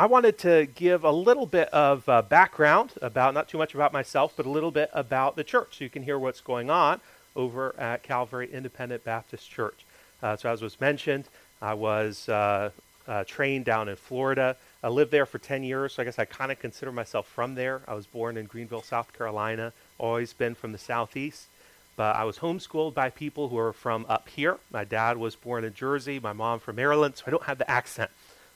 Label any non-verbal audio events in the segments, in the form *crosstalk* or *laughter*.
I wanted to give a little bit of uh, background about, not too much about myself, but a little bit about the church so you can hear what's going on over at Calvary Independent Baptist Church. Uh, so, as was mentioned, I was uh, uh trained down in Florida. I lived there for 10 years, so I guess I kind of consider myself from there. I was born in Greenville, South Carolina, always been from the Southeast. But I was homeschooled by people who are from up here. My dad was born in Jersey, my mom from Maryland, so I don't have the accent.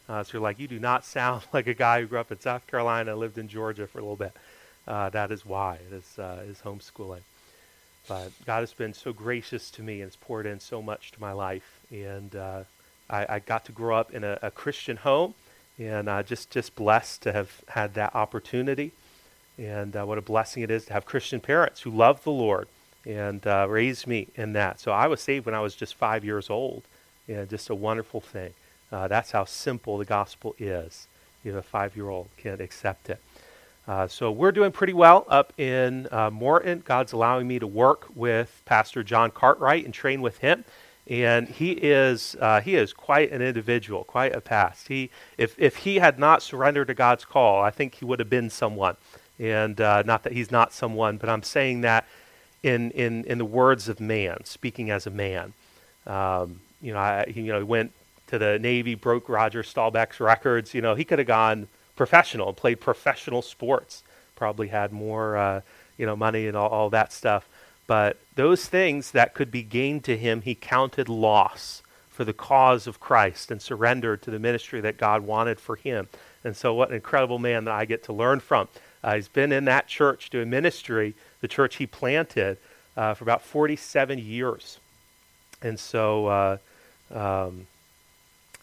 Uh, so you're like, you do not sound *laughs* like a guy who grew up in South Carolina, and lived in Georgia for a little bit. Uh, that is why it is, uh, is homeschooling. But God has been so gracious to me and has poured in so much to my life. And uh, I, I, got to grow up in a, a Christian home, and uh, just just blessed to have had that opportunity. And uh, what a blessing it is to have Christian parents who love the Lord and raised me in that. So I was saved when I was just five years old, and just a wonderful thing. Uh, that's how simple the gospel is. Even a five year old can accept it. Uh, so we're doing pretty well up in uh, Morton. God's allowing me to work with Pastor John Cartwright and train with him. And he is uh, he is quite an individual, quite a past. He if if he had not surrendered to God's call, I think he would have been someone. And uh, not that he's not someone, but I'm saying that in in in the words of man, speaking as a man. Um, you know, I, you know, he went to the Navy, broke Roger Staubach's records. You know, he could have gone professional played professional sports. Probably had more, uh, you know, money and all, all that stuff. But those things that could be gained to him, he counted loss for the cause of Christ and surrendered to the ministry that God wanted for him. And so, what an incredible man that I get to learn from. Uh, he's been in that church doing ministry, the church he planted, uh, for about 47 years. And so, uh, um,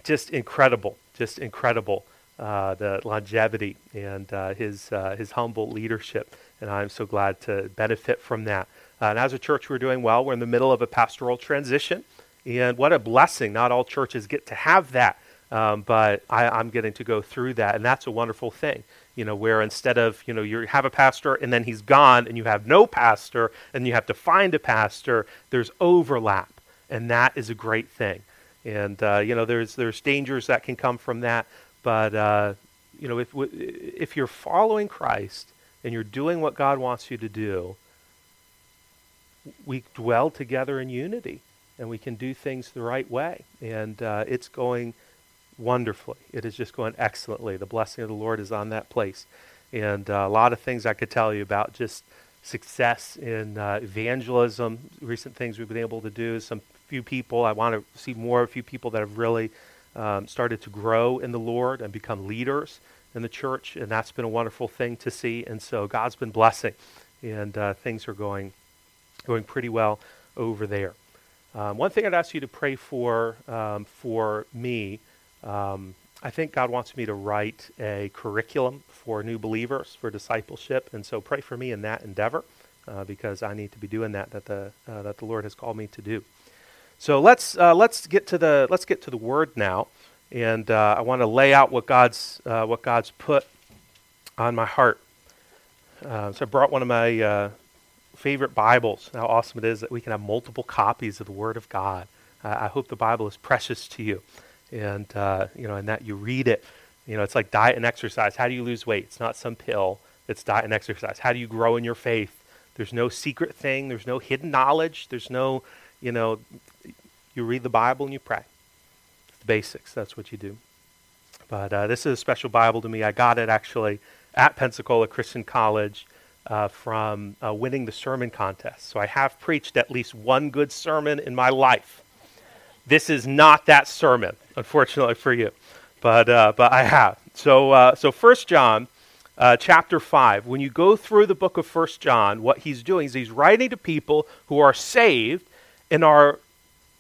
just incredible, just incredible. Uh, the longevity and uh, his uh, his humble leadership, and I'm so glad to benefit from that. Uh, and as a church, we're doing well. We're in the middle of a pastoral transition, and what a blessing! Not all churches get to have that, um, but I, I'm getting to go through that, and that's a wonderful thing. You know, where instead of you know you have a pastor and then he's gone, and you have no pastor, and you have to find a pastor. There's overlap, and that is a great thing. And uh, you know, there's there's dangers that can come from that. But uh, you know, if if you're following Christ and you're doing what God wants you to do, we dwell together in unity, and we can do things the right way. And uh, it's going wonderfully. It is just going excellently. The blessing of the Lord is on that place, and uh, a lot of things I could tell you about just success in uh, evangelism, recent things we've been able to do, some few people. I want to see more of few people that have really um, started to grow in the Lord and become leaders in the church, and that's been a wonderful thing to see. And so God's been blessing, and uh, things are going going pretty well over there. Um, one thing I'd ask you to pray for um, for me. Um, I think God wants me to write a curriculum for new believers for discipleship, and so pray for me in that endeavor uh, because I need to be doing that that the uh, that the Lord has called me to do. So let's uh, let's get to the let's get to the word now, and uh, I want to lay out what God's uh, what God's put on my heart. Uh, so I brought one of my uh, favorite Bibles. How awesome it is that we can have multiple copies of the Word of God. I hope the Bible is precious to you, and uh, you know, and that you read it. You know, it's like diet and exercise. How do you lose weight? It's not some pill. It's diet and exercise. How do you grow in your faith? There's no secret thing. There's no hidden knowledge. There's no you know, you read the Bible and you pray. The basics, that's what you do. But uh, this is a special Bible to me. I got it actually at Pensacola Christian College uh, from uh, winning the sermon contest. So I have preached at least one good sermon in my life. This is not that sermon, unfortunately for you, but uh, but I have. So uh, so First John. Uh, chapter 5 when you go through the book of First john what he's doing is he's writing to people who are saved and are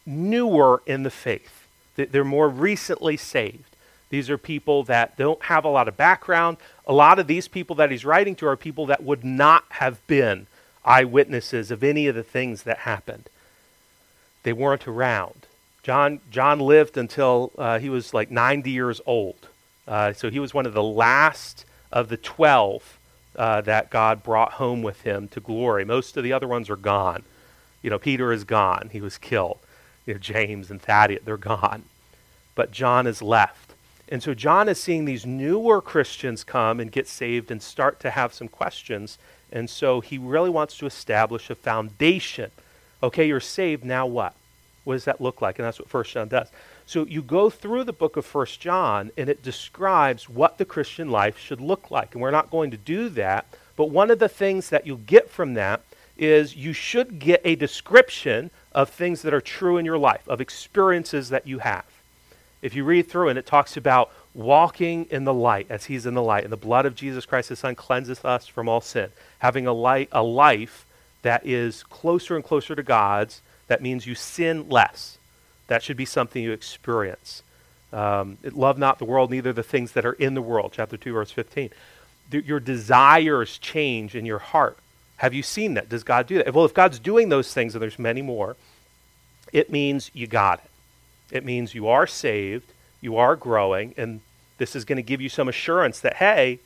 newer in the faith. They're more recently saved. These are people that don't have a lot of background. A lot of these people that he's writing to are people that would not have been eyewitnesses of any of the things that happened. They weren't around. John, John lived until uh, he was like 90 years old. Uh, so he was one of the last of the 12 uh, that God brought home with him to glory. Most of the other ones are gone. You know, Peter is gone, he was killed. You know, James and Thaddeus, they're gone. But John is left. And so John is seeing these newer Christians come and get saved and start to have some questions. And so he really wants to establish a foundation. Okay, you're saved, now what? What does that look like? And that's what First John does. So you go through the book of First John and it describes what the Christian life should look like. And we're not going to do that, but one of the things that you'll get from that is you should get a description of things that are true in your life, of experiences that you have. If you read through and it talks about walking in the light as he's in the light, and the blood of Jesus Christ, his son, cleanses us from all sin. Having a, light, a life that is closer and closer to God's, that means you sin less. That should be something you experience. Um, love not the world, neither the things that are in the world. Chapter 2, verse 15. The, your desires change in your heart. Have you seen that? Does God do that? Well, if God's doing those things, and there's many more, it means you got it. It means you are saved, you are growing, and this is going to give you some assurance that, hey,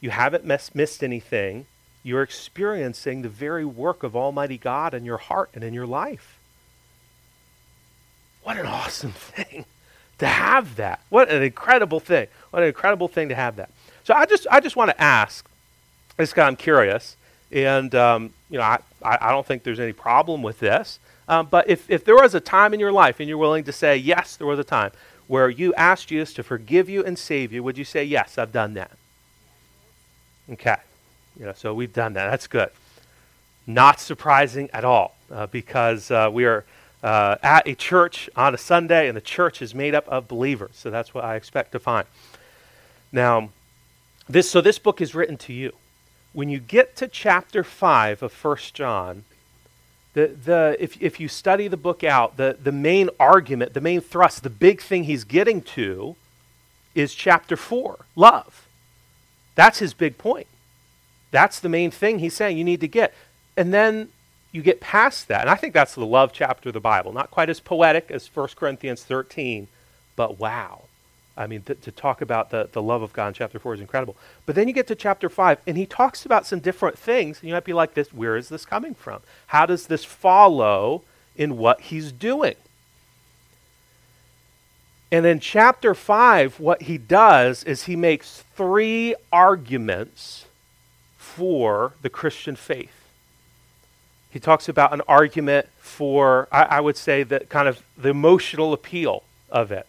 you haven't miss, missed anything. You're experiencing the very work of Almighty God in your heart and in your life. What an awesome *laughs* thing to have that. What an incredible thing. What an incredible thing to have that. So I just I just want to ask, this guy I'm curious, and um, you know I, I don't think there's any problem with this. Um, but if, if there was a time in your life and you're willing to say, yes, there was a time where you asked Jesus to forgive you and save you, would you say, yes, I've done that? Okay. You know, so we've done that. That's good. Not surprising at all uh, because uh, we are uh, at a church on a Sunday and the church is made up of believers. So that's what I expect to find. Now, this, so this book is written to you. When you get to chapter 5 of 1 John, the, the, if, if you study the book out, the, the main argument, the main thrust, the big thing he's getting to is chapter 4 love. That's his big point. That's the main thing he's saying you need to get. And then you get past that. And I think that's the love chapter of the Bible. Not quite as poetic as 1 Corinthians 13, but wow. I mean, th- to talk about the, the love of God in chapter 4 is incredible. But then you get to chapter 5, and he talks about some different things, and you might be like, this, where is this coming from? How does this follow in what he's doing? And in chapter 5, what he does is he makes three arguments for the Christian faith. He talks about an argument for, I, I would say, that kind of the emotional appeal of it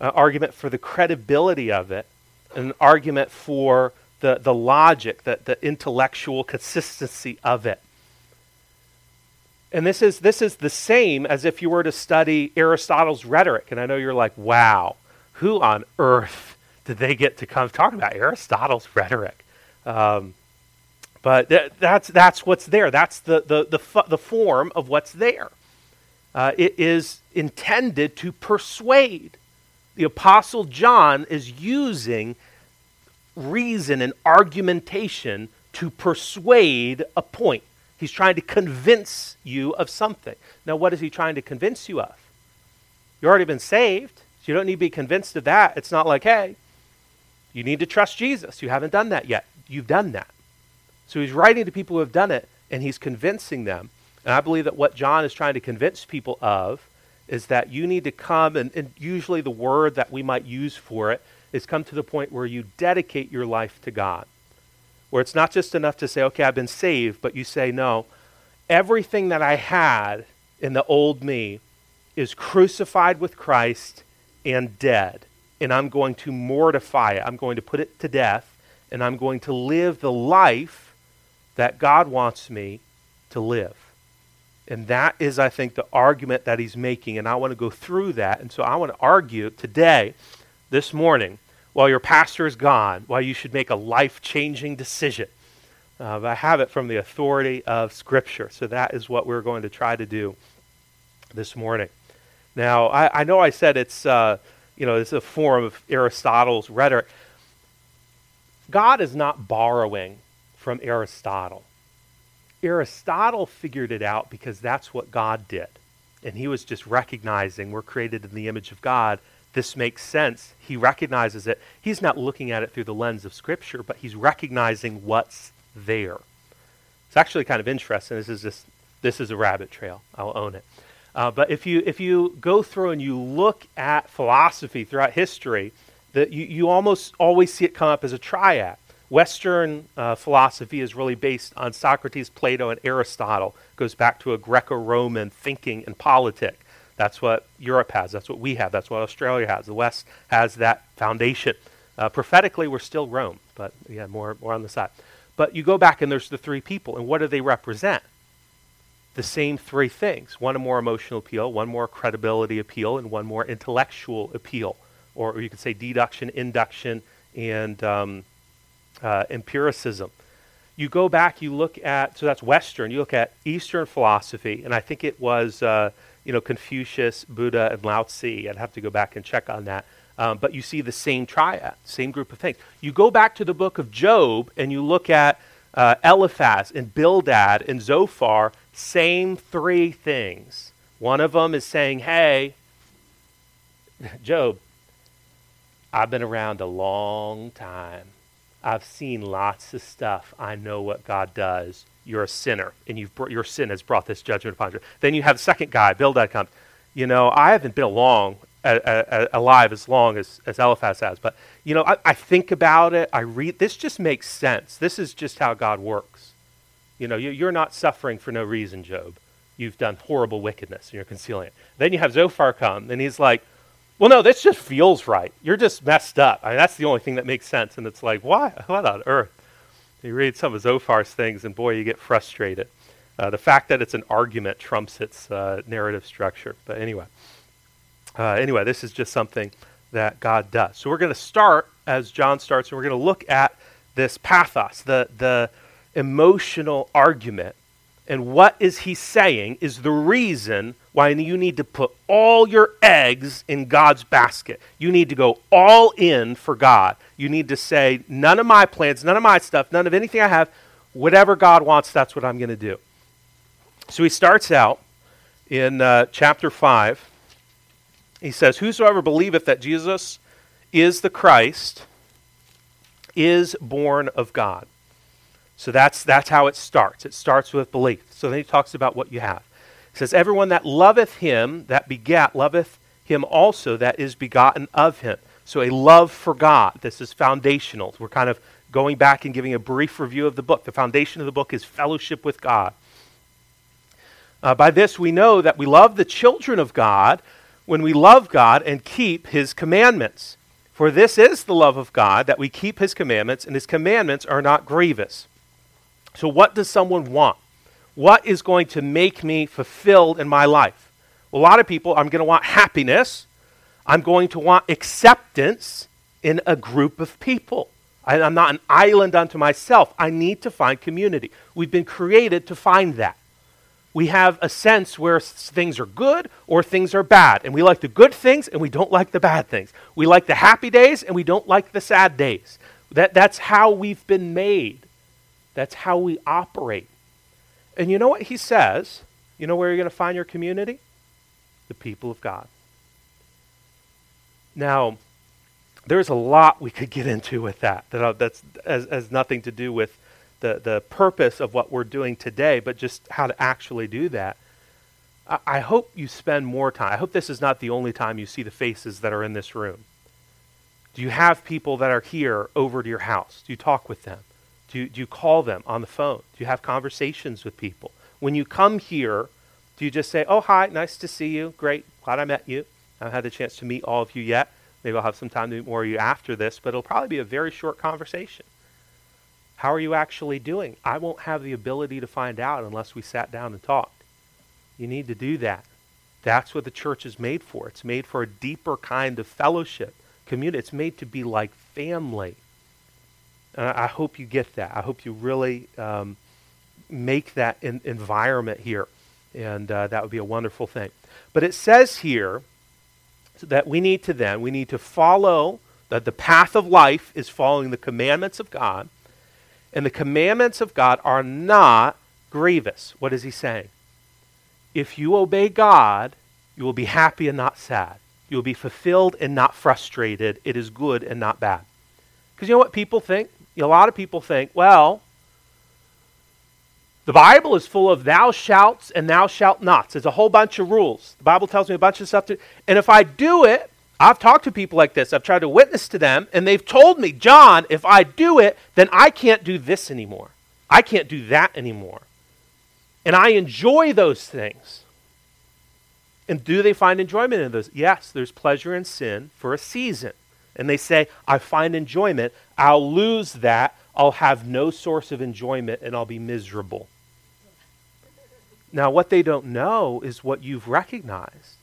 an argument for the credibility of it, an argument for the, the logic, the, the intellectual consistency of it. And this is, this is the same as if you were to study Aristotle's rhetoric. And I know you're like, wow, who on earth did they get to come talk about Aristotle's rhetoric? Um, but th- that's, that's what's there. That's the, the, the, the form of what's there. Uh, it is intended to persuade the Apostle John is using reason and argumentation to persuade a point. He's trying to convince you of something. Now, what is he trying to convince you of? You've already been saved, so you don't need to be convinced of that. It's not like, hey, you need to trust Jesus. You haven't done that yet. You've done that. So he's writing to people who have done it, and he's convincing them. And I believe that what John is trying to convince people of is that you need to come, and, and usually the word that we might use for it is come to the point where you dedicate your life to God. Where it's not just enough to say, okay, I've been saved, but you say, no, everything that I had in the old me is crucified with Christ and dead. And I'm going to mortify it. I'm going to put it to death. And I'm going to live the life that God wants me to live. And that is, I think, the argument that he's making. And I want to go through that. And so I want to argue today, this morning, while your pastor is gone, why you should make a life changing decision. Uh, I have it from the authority of Scripture. So that is what we're going to try to do this morning. Now, I, I know I said it's, uh, you know, it's a form of Aristotle's rhetoric. God is not borrowing from Aristotle. Aristotle figured it out because that's what God did. And he was just recognizing we're created in the image of God. This makes sense. He recognizes it. He's not looking at it through the lens of Scripture, but he's recognizing what's there. It's actually kind of interesting. This is just this is a rabbit trail. I'll own it. Uh, but if you if you go through and you look at philosophy throughout history, that you, you almost always see it come up as a triad. Western uh, philosophy is really based on Socrates, Plato, and Aristotle. It goes back to a Greco-Roman thinking and politic. That's what Europe has. That's what we have. That's what Australia has. The West has that foundation. Uh, prophetically, we're still Rome, but yeah, more more on the side. But you go back and there's the three people, and what do they represent? The same three things: one more emotional appeal, one more credibility appeal, and one more intellectual appeal, or you could say deduction, induction, and um, uh, empiricism. You go back, you look at, so that's Western, you look at Eastern philosophy, and I think it was, uh, you know, Confucius, Buddha, and Lao Tzu. I'd have to go back and check on that. Um, but you see the same triad, same group of things. You go back to the book of Job and you look at uh, Eliphaz and Bildad and Zophar, same three things. One of them is saying, hey, *laughs* Job, I've been around a long time. I've seen lots of stuff. I know what God does. You're a sinner, and you've br- your sin has brought this judgment upon you. Then you have the second guy, Bildad comes. You know, I haven't been along, alive as long as, as Eliphaz has, but, you know, I, I think about it. I read, this just makes sense. This is just how God works. You know, you, you're not suffering for no reason, Job. You've done horrible wickedness, and you're concealing it. Then you have Zophar come, and he's like, well, no, this just feels right. You're just messed up. I mean, that's the only thing that makes sense. And it's like, why? What on earth? You read some of Zophar's things, and boy, you get frustrated. Uh, the fact that it's an argument trumps its uh, narrative structure. But anyway, uh, anyway, this is just something that God does. So we're going to start as John starts, and we're going to look at this pathos, the the emotional argument, and what is he saying is the reason why you need to put all your eggs in God's basket. You need to go all in for God. You need to say, none of my plans, none of my stuff, none of anything I have, whatever God wants, that's what I'm going to do. So he starts out in uh, chapter 5. He says, Whosoever believeth that Jesus is the Christ is born of God. So that's, that's how it starts. It starts with belief. So then he talks about what you have. He says, Everyone that loveth him, that begat, loveth him also that is begotten of him. So a love for God. This is foundational. We're kind of going back and giving a brief review of the book. The foundation of the book is fellowship with God. Uh, by this we know that we love the children of God when we love God and keep his commandments. For this is the love of God, that we keep his commandments, and his commandments are not grievous. So, what does someone want? What is going to make me fulfilled in my life? A lot of people, I'm going to want happiness. I'm going to want acceptance in a group of people. I, am not an island unto myself. I need to find community. We've been created to find that. We have a sense where things are good or things are bad. And we like the good things and we don't like the bad things. We like the happy days and we don't like the sad days. That, that's how we've been made. That's how we operate. And you know what he says? You know where you're going to find your community? The people of God. Now, there's a lot we could get into with that. That uh, that's has, has nothing to do with the the purpose of what we're doing today, but just how to actually do that. I, I hope you spend more time. I hope this is not the only time you see the faces that are in this room. Do you have people that are here over to your house? Do you talk with them? Do you, do you call them on the phone? Do you have conversations with people? When you come here, do you just say, oh, hi, nice to see you. Great, glad I met you. I haven't had the chance to meet all of you yet. Maybe I'll have some time to meet more of you after this, but it'll probably be a very short conversation. How are you actually doing? I won't have the ability to find out unless we sat down and talked. You need to do that. That's what the church is made for. It's made for a deeper kind of fellowship, community. It's made to be like family. And I, hope you get that. I hope you really um, make that in, environment here. And uh, that would be a wonderful thing. But it says here that we need to then, we need to follow, that the path of life is following the commandments of God. And the commandments of God are not grievous. What is he saying? If you obey God, you will be happy and not sad. You will be fulfilled and not frustrated. It is good and not bad. Because you know what people think? A lot of people think, well, the Bible is full of thou shalt and thou shalt nots. There's a whole bunch of rules. The Bible tells me a bunch of stuff to, and if I do it, I've talked to people like this. I've tried to witness to them, and they've told me, John, if I do it, then I can't do this anymore. I can't do that anymore. And I enjoy those things. And do they find enjoyment in those? Yes, there's pleasure in sin for a season. And they say, I find enjoyment. I'll lose that. I'll have no source of enjoyment and I'll be miserable. Now, what they don't know is what you've recognized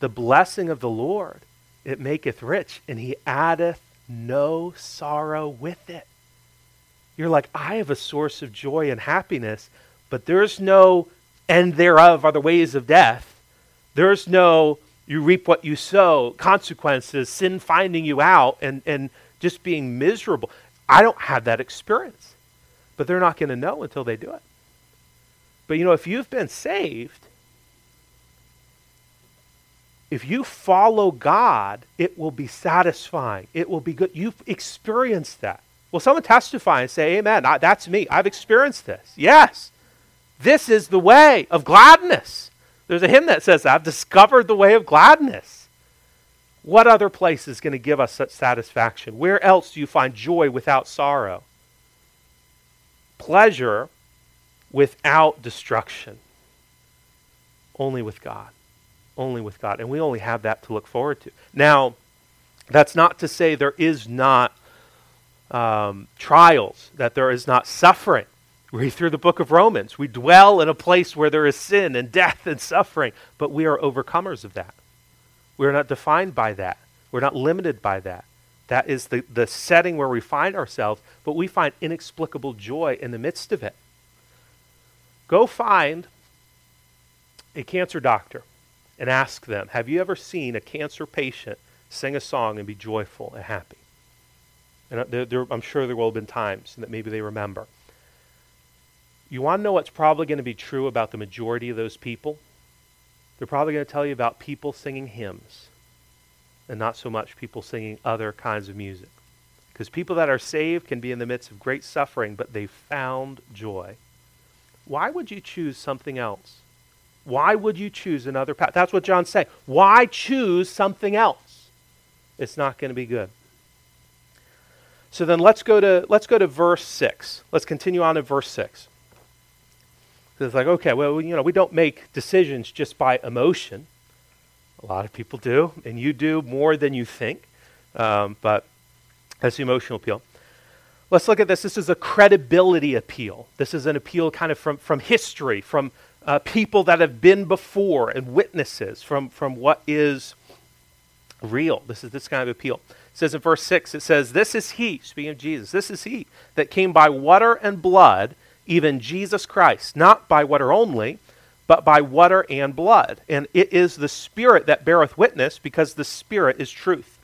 the blessing of the Lord it maketh rich, and he addeth no sorrow with it. You're like, I have a source of joy and happiness, but there's no end thereof are the ways of death. There's no you reap what you sow, consequences, sin finding you out, and, and just being miserable. I don't have that experience. But they're not going to know until they do it. But you know, if you've been saved, if you follow God, it will be satisfying. It will be good. You've experienced that. Will someone testify and say, Amen? I, that's me. I've experienced this. Yes. This is the way of gladness. There's a hymn that says, I've discovered the way of gladness. What other place is going to give us such satisfaction? Where else do you find joy without sorrow? Pleasure without destruction. Only with God only with God. And we only have that to look forward to. Now, that's not to say there is not um, trials, that there is not suffering. Read through the book of Romans. We dwell in a place where there is sin and death and suffering, but we are overcomers of that. We're not defined by that. We're not limited by that. That is the, the setting where we find ourselves, but we find inexplicable joy in the midst of it. Go find a cancer doctor and ask them Have you ever seen a cancer patient sing a song and be joyful and happy? And uh, I'm sure there will have been times that maybe they remember. You want to know what's probably going to be true about the majority of those people? They're probably going to tell you about people singing hymns and not so much people singing other kinds of music. Because people that are saved can be in the midst of great suffering, but they've found joy. Why would you choose something else? Why would you choose another path? That's what John's saying. Why choose something else? It's not going to be good. So then let's go to let's go to verse 6. Let's continue on to verse 6. It's like, okay, well, you know, we don't make decisions just by emotion. A lot of people do, and you do more than you think. Um, but that's the emotional appeal. Let's look at this. This is a credibility appeal. This is an appeal kind of from, from history, from uh, people that have been before and witnesses from, from what is real. This is this kind of appeal. It says in verse 6, it says, This is he, speaking of Jesus, this is he that came by water and blood, even Jesus Christ, not by water only, but by water and blood. And it is the Spirit that beareth witness, because the Spirit is truth.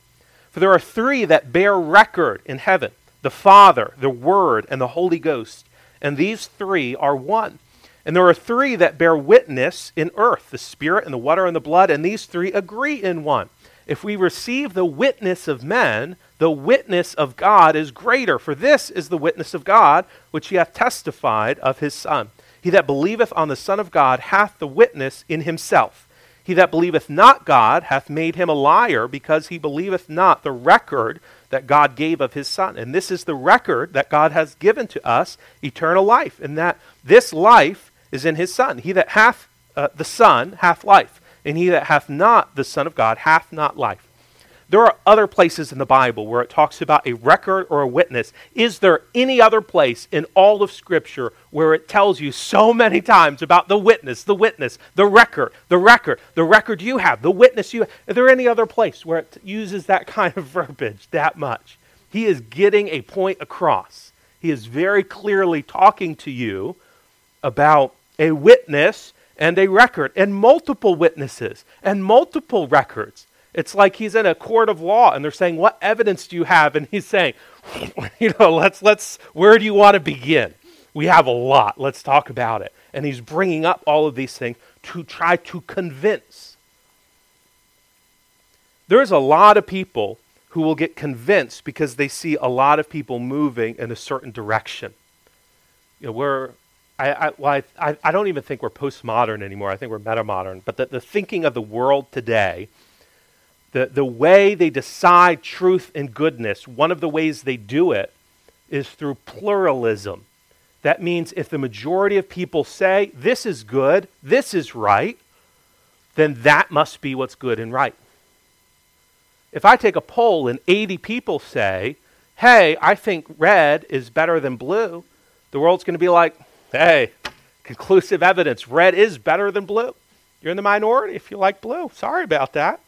For there are three that bear record in heaven the Father, the Word, and the Holy Ghost. And these three are one. And there are three that bear witness in earth the Spirit and the water and the blood, and these three agree in one. If we receive the witness of men, the witness of God is greater. For this is the witness of God, which he hath testified of his Son. He that believeth on the Son of God hath the witness in himself. He that believeth not God hath made him a liar, because he believeth not the record that God gave of his Son. And this is the record that God has given to us eternal life, and that this life is in his Son. He that hath uh, the Son hath life, and he that hath not the Son of God hath not life. There are other places in the Bible where it talks about a record or a witness. Is there any other place in all of Scripture where it tells you so many times about the witness, the witness, the record, the record, the record you have, the witness you have? Is there any other place where it uses that *laughs* kind of verbiage that much? He is getting a point across. He is very clearly talking to you about a witness and a record, and multiple witnesses and multiple records. It's like he's in a court of law and they're saying, What evidence do you have? And he's saying, *laughs* You know, let's, let's, where do you want to begin? We have a lot. Let's talk about it. And he's bringing up all of these things to try to convince. There's a lot of people who will get convinced because they see a lot of people moving in a certain direction. You know, we're I, I, well, I, I don't even think we're postmodern anymore. I think we're metamodern. But the, the thinking of the world today the, the way they decide truth and goodness, one of the ways they do it is through pluralism. That means if the majority of people say, this is good, this is right, then that must be what's good and right. If I take a poll and 80 people say, hey, I think red is better than blue, the world's going to be like, hey, conclusive evidence, red is better than blue. You're in the minority if you like blue. Sorry about that.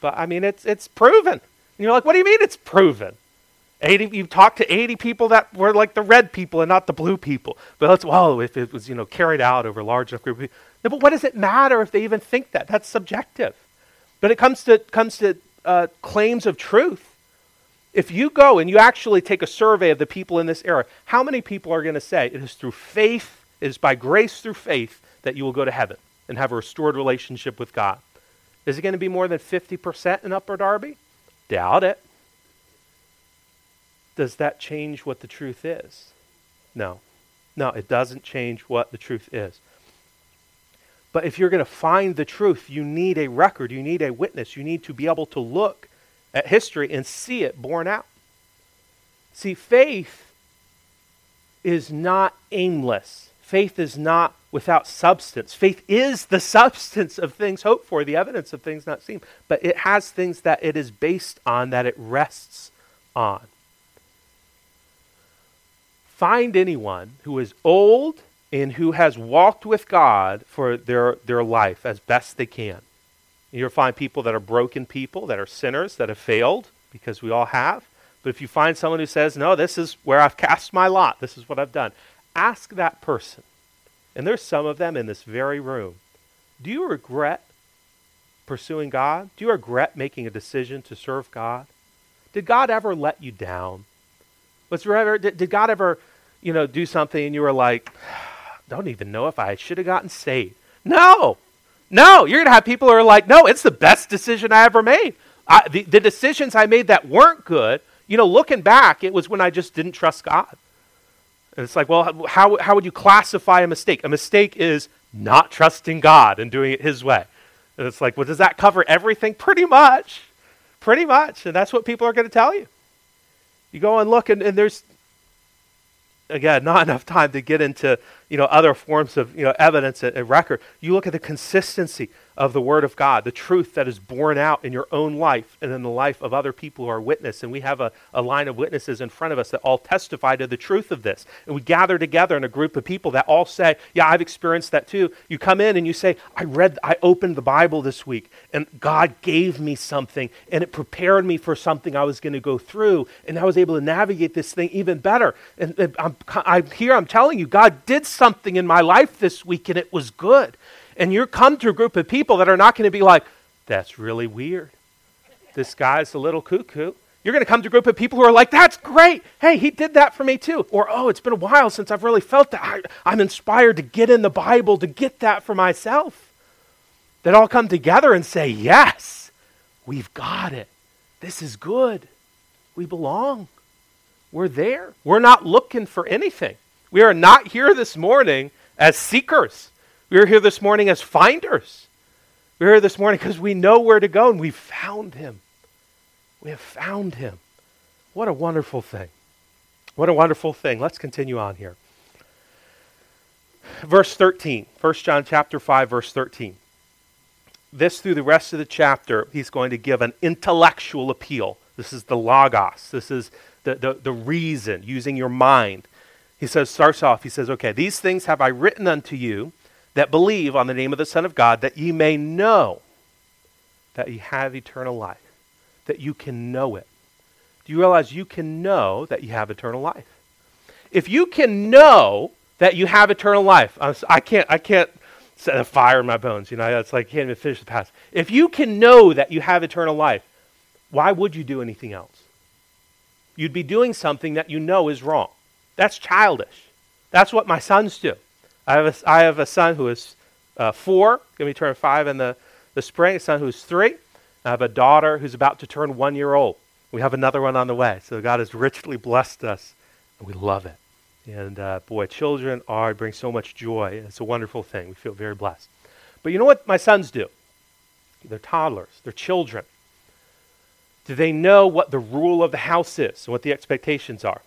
But I mean, it's, it's proven. And you're like, what do you mean it's proven? 80, You've talked to 80 people that were like the red people and not the blue people. But let's, well, if it was, you know, carried out over a large enough group. No, but what does it matter if they even think that? That's subjective. But it comes to, comes to uh, claims of truth. If you go and you actually take a survey of the people in this era, how many people are going to say it is through faith, it is by grace through faith that you will go to heaven and have a restored relationship with God? Is it going to be more than 50% in Upper Darby? Doubt it. Does that change what the truth is? No. No, it doesn't change what the truth is. But if you're going to find the truth, you need a record, you need a witness, you need to be able to look at history and see it borne out. See, faith is not aimless. Faith is not without substance. Faith is the *laughs* substance of things hoped for, the evidence of things not seen. But it has things that it is based on, that it rests on find anyone who is old and who has walked with God for their, their life as best they can. You'll find people that are broken people, that are sinners, that have failed, because we all have. But if you find someone who says, No, this is where I've cast my lot, this is what I've done, ask that person. And there's some of them in this very room. Do you regret pursuing God? Do you regret making a decision to serve God? Did God ever let you down? Was there ever, did, did God ever, you know, do something and you were like, *sighs* don't even know if I should have gotten saved? No, no. You're going to have people who are like, no, it's the best decision I ever made. I, the, the decisions I made that weren't good, you know, looking back, it was when I just didn't trust God. And it's like, well, how, how would you classify a mistake? A mistake is not trusting God and doing it His way. And it's like, well, does that cover everything? Pretty much. Pretty much. And that's what people are going to tell you. You go and look, and, and there's, again, not enough time to get into you know, other forms of you know, evidence and, record. You look at the consistency of the Word of God, the truth that is borne out in your own life and in the life of other people who are witness. And we have a, a line of witnesses in front of us that all testify to the truth of this. And we gather together in a group of people that all say, Yeah, I've experienced that too. You come in and you say, I read, I opened the Bible this week, and God gave me something, and it prepared me for something I was going to go through. And I was able to navigate this thing even better. And, and I'm, I'm here, I'm telling you, God did something in my life this week, and it was good and you come to a group of people that are not going to be like, that's really weird. This guy's a little cuckoo. You're going to come to a group of people who are like, that's great. Hey, he did that for me too. Or, oh, it's been a while since I've really felt that. I, I'm inspired to get in the Bible to get that for myself. That all come together and say, yes, we've got it. This is good. We belong. We're there. We're not looking for anything. We are not here this morning as seekers. We are here this morning as finders. We're here this morning because we know where to go and we found him. We have found him. What a wonderful thing. What a wonderful thing. Let's continue on here. Verse 13, 1 John chapter 5 verse 13. This through the rest of the chapter he's going to give an intellectual appeal. This is the logos. This is the, the, the reason, using your mind. He says, starts off, he says, okay, these things have I written unto you that believe on the name of the Son of God, that ye may know that ye have eternal life, that you can know it. Do you realize you can know that you have eternal life? If you can know that you have eternal life, I can't, I can't set a fire in my bones. You know, it's like I can't even finish the past. If you can know that you have eternal life, why would you do anything else? You'd be doing something that you know is wrong. That's childish. That's what my sons do. I have a, I have a son who is uh, four, going to be turning five in the, the spring, a son who's three. I have a daughter who's about to turn one year old. We have another one on the way. So God has richly blessed us, and we love it. And uh, boy, children are bring so much joy. It's a wonderful thing. We feel very blessed. But you know what my sons do? They're toddlers. They're children. Do they know what the rule of the house is and what the expectations are?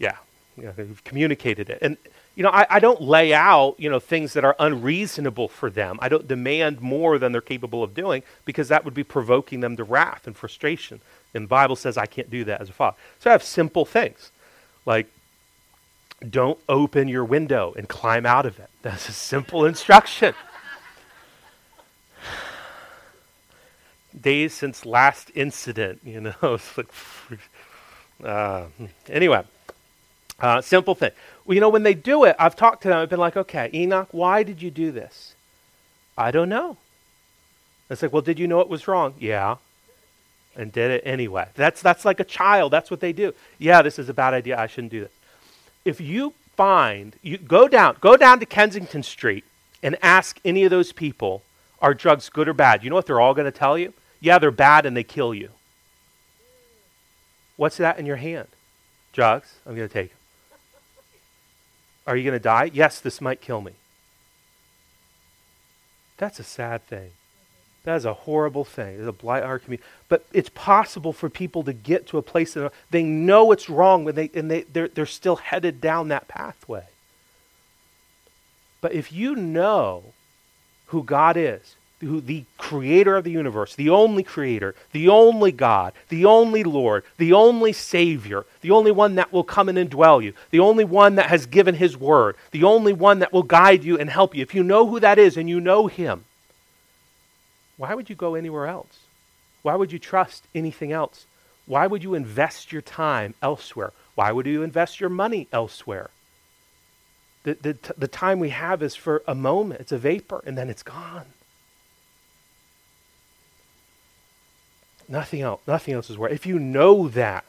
Yeah, know, they've communicated it. And you know, I, I, don't lay out, you know, things that are unreasonable for them. I don't demand more than they're capable of doing because that would be provoking them to wrath and frustration. And the Bible says I can't do that as a father. So I have simple things like don't open your window and climb out of it. *laughs* That's a simple instruction. Days since last incident, you know, *laughs* *laughs* uh, anyway, uh, simple thing. Well, you know, when they do it, I've talked to them. I've been like, okay, Enoch, why did you do this? I don't know. It's like, well, did you know it was wrong? Yeah. And did it anyway. That's, that's like a child. That's what they do. Yeah, this is a bad idea. I shouldn't do this. If you find, you go down, go down to Kensington Street and ask any of those people, are drugs good or bad? You know what they're all going to tell you? Yeah, they're bad and they kill you. What's that in your hand? Drugs. I'm going to take them. Are you going to die? Yes, this might kill me. That's a sad thing. That is a horrible thing. It's a blight on our community. But it's possible for people to get to a place that they know it's wrong, but they, and they, they're, they're still headed down that pathway. But if you know who God is, who the creator of the universe, the only creator, the only God, the only Lord, the only Savior, the only one that will come and indwell you, the only one that has given his word, the only one that will guide you and help you. If you know who that is and you know him, why would you go anywhere else? Why would you trust anything else? Why would you invest your time elsewhere? Why would you invest your money elsewhere? The, the, the time we have is for a moment, it's a vapor, and then it's gone. Nothing else. Nothing else is worth. If you know that,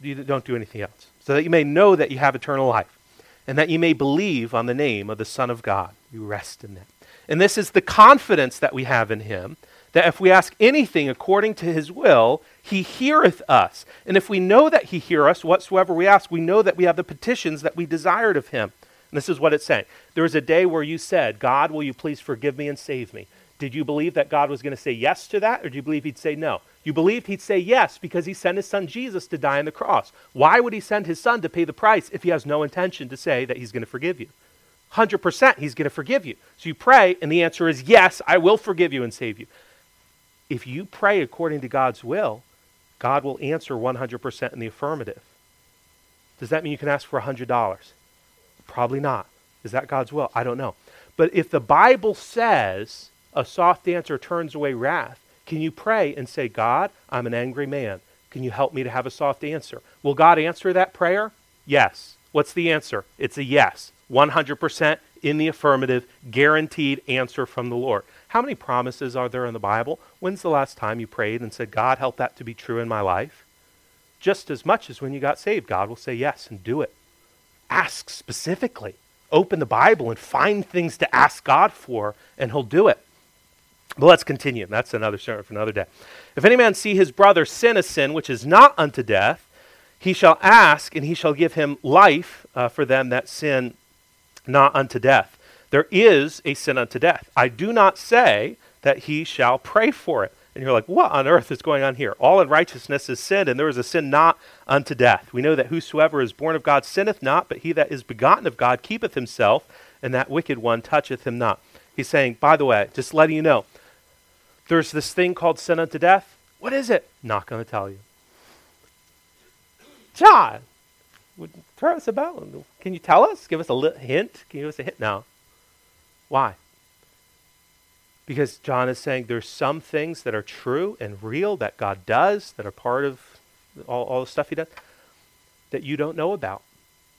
you don't do anything else. So that you may know that you have eternal life, and that you may believe on the name of the Son of God. You rest in that. And this is the confidence that we have in him, that if we ask anything according to his will, he heareth us. And if we know that he hear us, whatsoever we ask, we know that we have the petitions that we desired of him. And this is what it's saying. There was a day where you said, God, will you please forgive me and save me? Did you believe that God was going to say yes to that, or do you believe he'd say no? You believed he'd say yes because he sent his son Jesus to die on the cross. Why would he send his son to pay the price if he has no intention to say that he's going to forgive you? 100% he's going to forgive you. So you pray, and the answer is yes, I will forgive you and save you. If you pray according to God's will, God will answer 100% in the affirmative. Does that mean you can ask for $100? Probably not. Is that God's will? I don't know. But if the Bible says a soft answer turns away wrath. Can you pray and say, God, I'm an angry man. Can you help me to have a soft answer? Will God answer that prayer? Yes. What's the answer? It's a yes. 100% in the affirmative, guaranteed answer from the Lord. How many promises are there in the Bible? When's the last time you prayed and said, God, help that to be true in my life? Just as much as when you got saved, God will say yes and do it. Ask specifically. Open the Bible and find things to ask God for, and He'll do it. But let's continue. That's another sermon for another day. If any man see his brother sin a sin which is not unto death, he shall ask, and he shall give him life uh, for them that sin not unto death. There is a sin unto death. I do not say that he shall pray for it. And you're like, what on earth is going on here? All unrighteousness is sin, and there is a sin not unto death. We know that whosoever is born of God sinneth not, but he that is begotten of God keepeth himself, and that wicked one toucheth him not. He's saying, by the way, just letting you know, there's this thing called sin unto death. What is it? Not going to tell you. John, throw us about. Can you tell us? Give us a hint? Can you give us a hint? now? Why? Because John is saying there's some things that are true and real that God does, that are part of all, all the stuff he does, that you don't know about,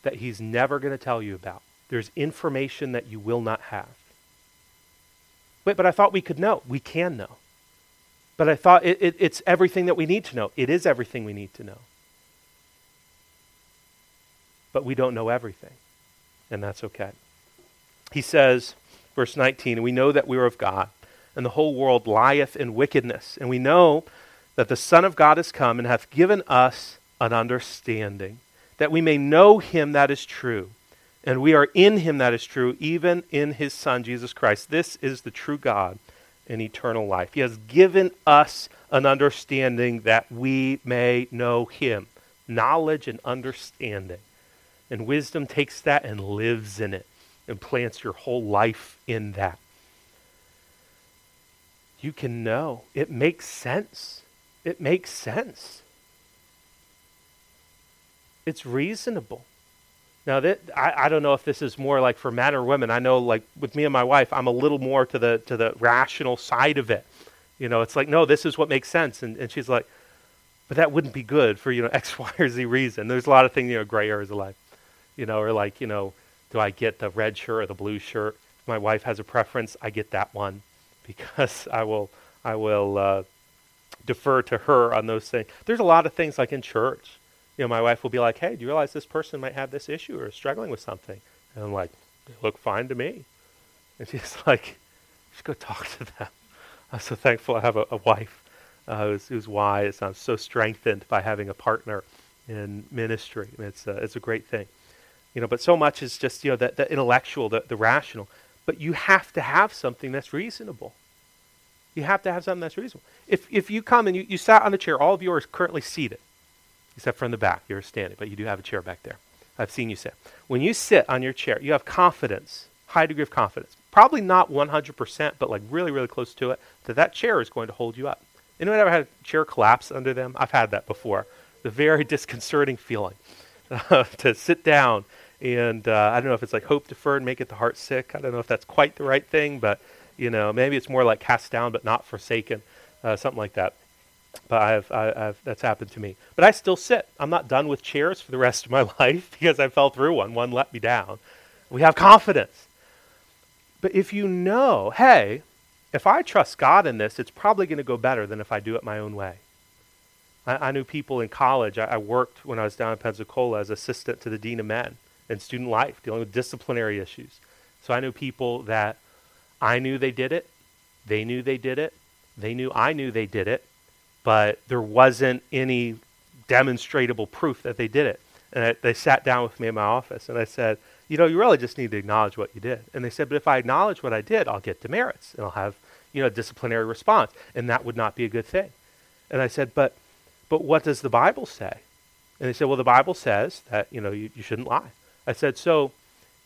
that he's never going to tell you about. There's information that you will not have. Wait, but I thought we could know. We can know. But I thought it, it, it's everything that we need to know. It is everything we need to know. But we don't know everything. And that's okay. He says, verse 19, we know that we are of God, and the whole world lieth in wickedness. And we know that the Son of God is come and hath given us an understanding, that we may know him that is true and we are in him that is true, even in his Son, Jesus Christ. This is the true God and eternal life. He has given us an understanding that we may know Him. Knowledge and understanding. And wisdom takes that and lives in it and plants your whole life in that. You can know. It makes sense. It makes sense. It's reasonable. Now I, I don't know if this is more like for men or women. I know like with me and my wife, I'm a little more to the to the rational side of it. You know, it's like, no, this is what makes sense. And and she's like, but that wouldn't be good for, you know, *laughs* X, Y, or Z reason. There's a lot of things, you know, gray areas of life. You know, or like, you know, do I get the red shirt or the blue shirt? If my wife has a preference, I get that one *laughs* because I will I will uh, defer to her on those things. There's a lot of things like in church you know, my wife will be like, "Hey, do you realize this person might have this issue or is struggling with something?" And I'm like, "They look fine to me." And *laughs* she's like, "Just go talk to them." *laughs* I'm so thankful I have a, a wife uh, who's, who's, wise. I'm so strengthened by having a partner in ministry. It's a, it's a great thing, you know. But so much is just you know the, the intellectual, the, the rational. But you have to have something that's reasonable. You have to have something that's reasonable. If if you come and you, you sat on a chair, all of you are currently seated except from the back. You're standing, but you do have a chair back there. I've seen you sit. When you sit on your chair, you have confidence, high degree of confidence. Probably not 100%, but like really, really close to it, that that chair is going to hold you up. Anyone ever had a chair collapse under them? I've had that before. The very *laughs* disconcerting feeling *laughs* to sit down and uh, I don't know if it's like hope deferred, make it the heart sick. I don't know if that's quite the right thing, but you know, maybe it's more like cast down but not forsaken, uh, something like that. But I've, I, have that's happened to me. But I still sit. I'm not done with chairs for the rest of my *laughs* life because I fell through one. One let me down. We have confidence. But if you know, hey, if I trust God in this, it's probably going to go better than if I do it my own way. I, I knew people in college. I, I, worked when I was down in Pensacola as assistant to the dean of men in student life, dealing with disciplinary issues. So I knew people that I knew they did it, they knew they did it, they knew I knew they did it, but there wasn't any demonstrable proof that they did it. And I, they sat down with me in my office, and I said, you know, you really just need to acknowledge what you did. And they said, but if I acknowledge what I did, I'll get demerits, and I'll have, you know, a disciplinary response, and that would not be a good thing. And I said, but, but what does the Bible say? And they said, well, the Bible says that, you know, you, you shouldn't lie. I said, so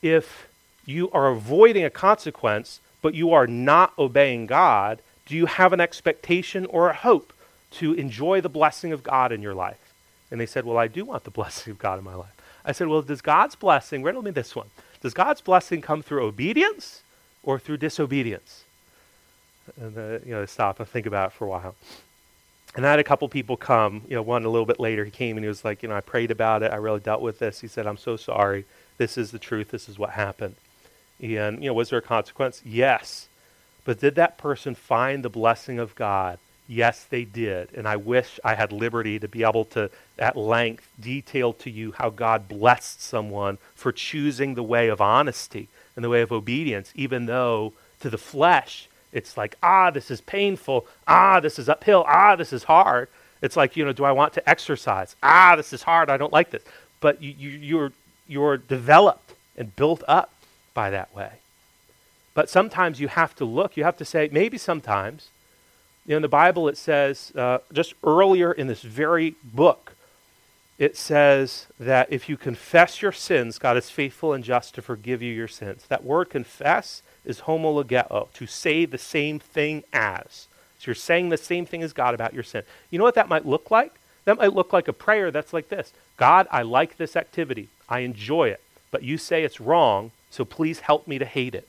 if you are avoiding a consequence, but you are not obeying God, do you have an expectation or a hope to enjoy the blessing of God in your life? And they said, Well, I do want the *laughs* blessing of God in my life. I said, Well, does God's blessing, riddle me this one, does God's blessing come through obedience or through disobedience? And, uh, you know, stop and think about it for a while. And I had a couple people come, you know, one a little bit later, he came and he was like, you know, I prayed about it. I really dealt with this. He said, I'm so sorry. This is the truth. This is what happened. And, you know, was there a consequence? Yes. But did that person find the blessing of God Yes, they did. And I wish I had liberty to be able to, at length, detail to you how God blessed someone for choosing the way of honesty and the way of obedience, even though to the flesh, it's like, ah, this is painful. Ah, this is uphill. Ah, this is hard. It's like, you know, do I want to exercise? Ah, this is hard. I don't like this. But you, you, you're, you're developed and built up by that way. But sometimes you have to look, you have to say, maybe sometimes you know, in the Bible, it says, uh, just earlier in this very book, it says that if you confess your sins, God is faithful and just to forgive you your sins. That word confess is homologeo, to say the same thing as. So you're saying the same thing as God about your sin. You know what that might look like? That might look like a prayer that's like this God, I like this activity. I enjoy it. But you say it's wrong, so please help me to hate it.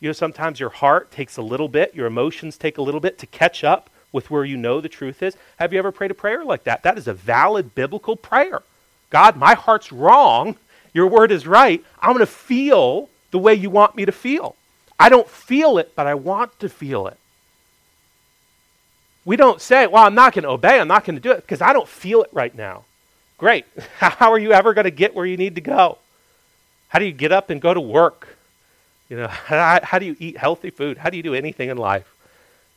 You know, sometimes your heart takes a little bit, your emotions take a little bit to catch up with where you know the truth is. Have you ever prayed a prayer like that? That is a valid biblical prayer. God, my heart's wrong. Your word is right. I'm going to feel the way you want me to feel. I don't feel it, but I want to feel it. We don't say, well, I'm not going to obey. I'm not going to do it because I don't feel it right now. Great. *laughs* How are you ever going to get where you need to go? How do you get up and go to work? You know, *laughs* how, how do you eat healthy food? How do you do anything in life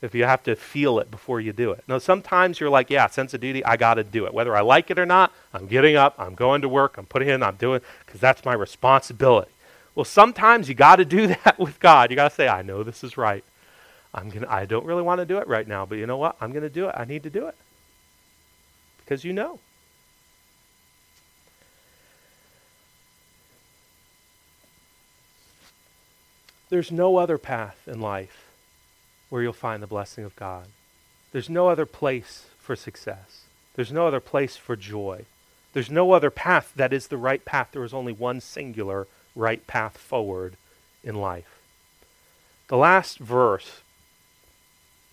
if you have to feel it before you do it? Now, sometimes you're like, yeah, sense of duty, I got to do it. Whether I like it or not, I'm getting up, I'm going to work, I'm putting in, I'm doing, because that's my responsibility. Well, sometimes you got to do *laughs* that with God. You got to say, I know this is right. I'm gonna, I don't really want to do it right now, but you know what? I'm going to do it. I need to do it. Because you know. There's no other path in life where you'll find the blessing of God. There's no other place for success. There's no other place for joy. There's no other path that is the right path. There is only one singular right path forward in life. The last verse,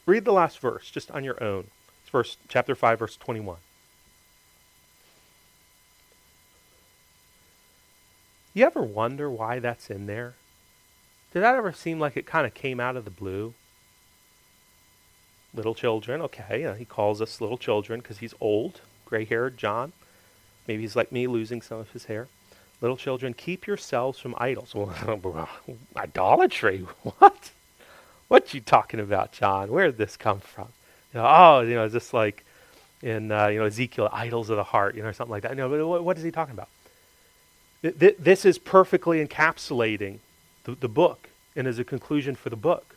read the last verse just on your own. It's verse chapter 5 verse 21. You ever wonder why that's in there? Did that ever seem like it kind of came out of the blue? Little children, okay, uh, he calls us little children because he's old, gray haired John. Maybe he's like me, losing some of his hair. Little children, keep yourselves from idols. *laughs* Idolatry? What? What you talking about, John? Where did this come from? You know, oh, you know, it's just like in uh, you know Ezekiel, idols of the heart, you know, something like that. No, but what, what is he talking about? Th- th- this is perfectly encapsulating the, the book and as a conclusion for the book.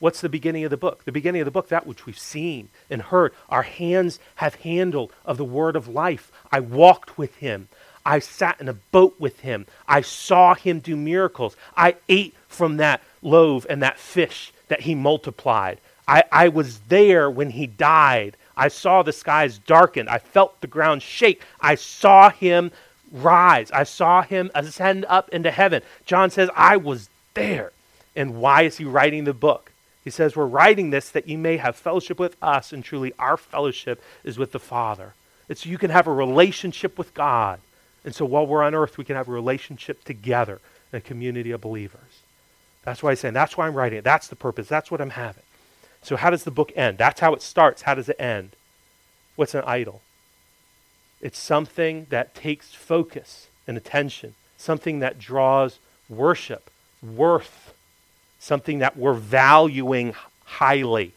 What's the beginning of the book? The beginning of the book, that which we've seen and heard. Our hands have handled of the word of life. I walked with him. I sat in a boat with him. I saw him do miracles. I ate from that loaf and that fish that he multiplied. I, I was there when he died. I saw the skies darken. I felt the ground shake. I saw him rise. I saw him ascend up into heaven. John says, I was there. And why is he writing the book? He says, We're writing this that you may have fellowship with us, and truly our fellowship is with the Father. It's so you can have a relationship with God. And so while we're on earth, we can have a relationship together in a community of believers. That's why he's saying, that's why I'm writing it. That's the purpose. That's what I'm having. So how does the book end? That's how it starts. How does it end? What's an idol? It's something that takes focus and attention, something that draws worship, worth, something that we're valuing highly.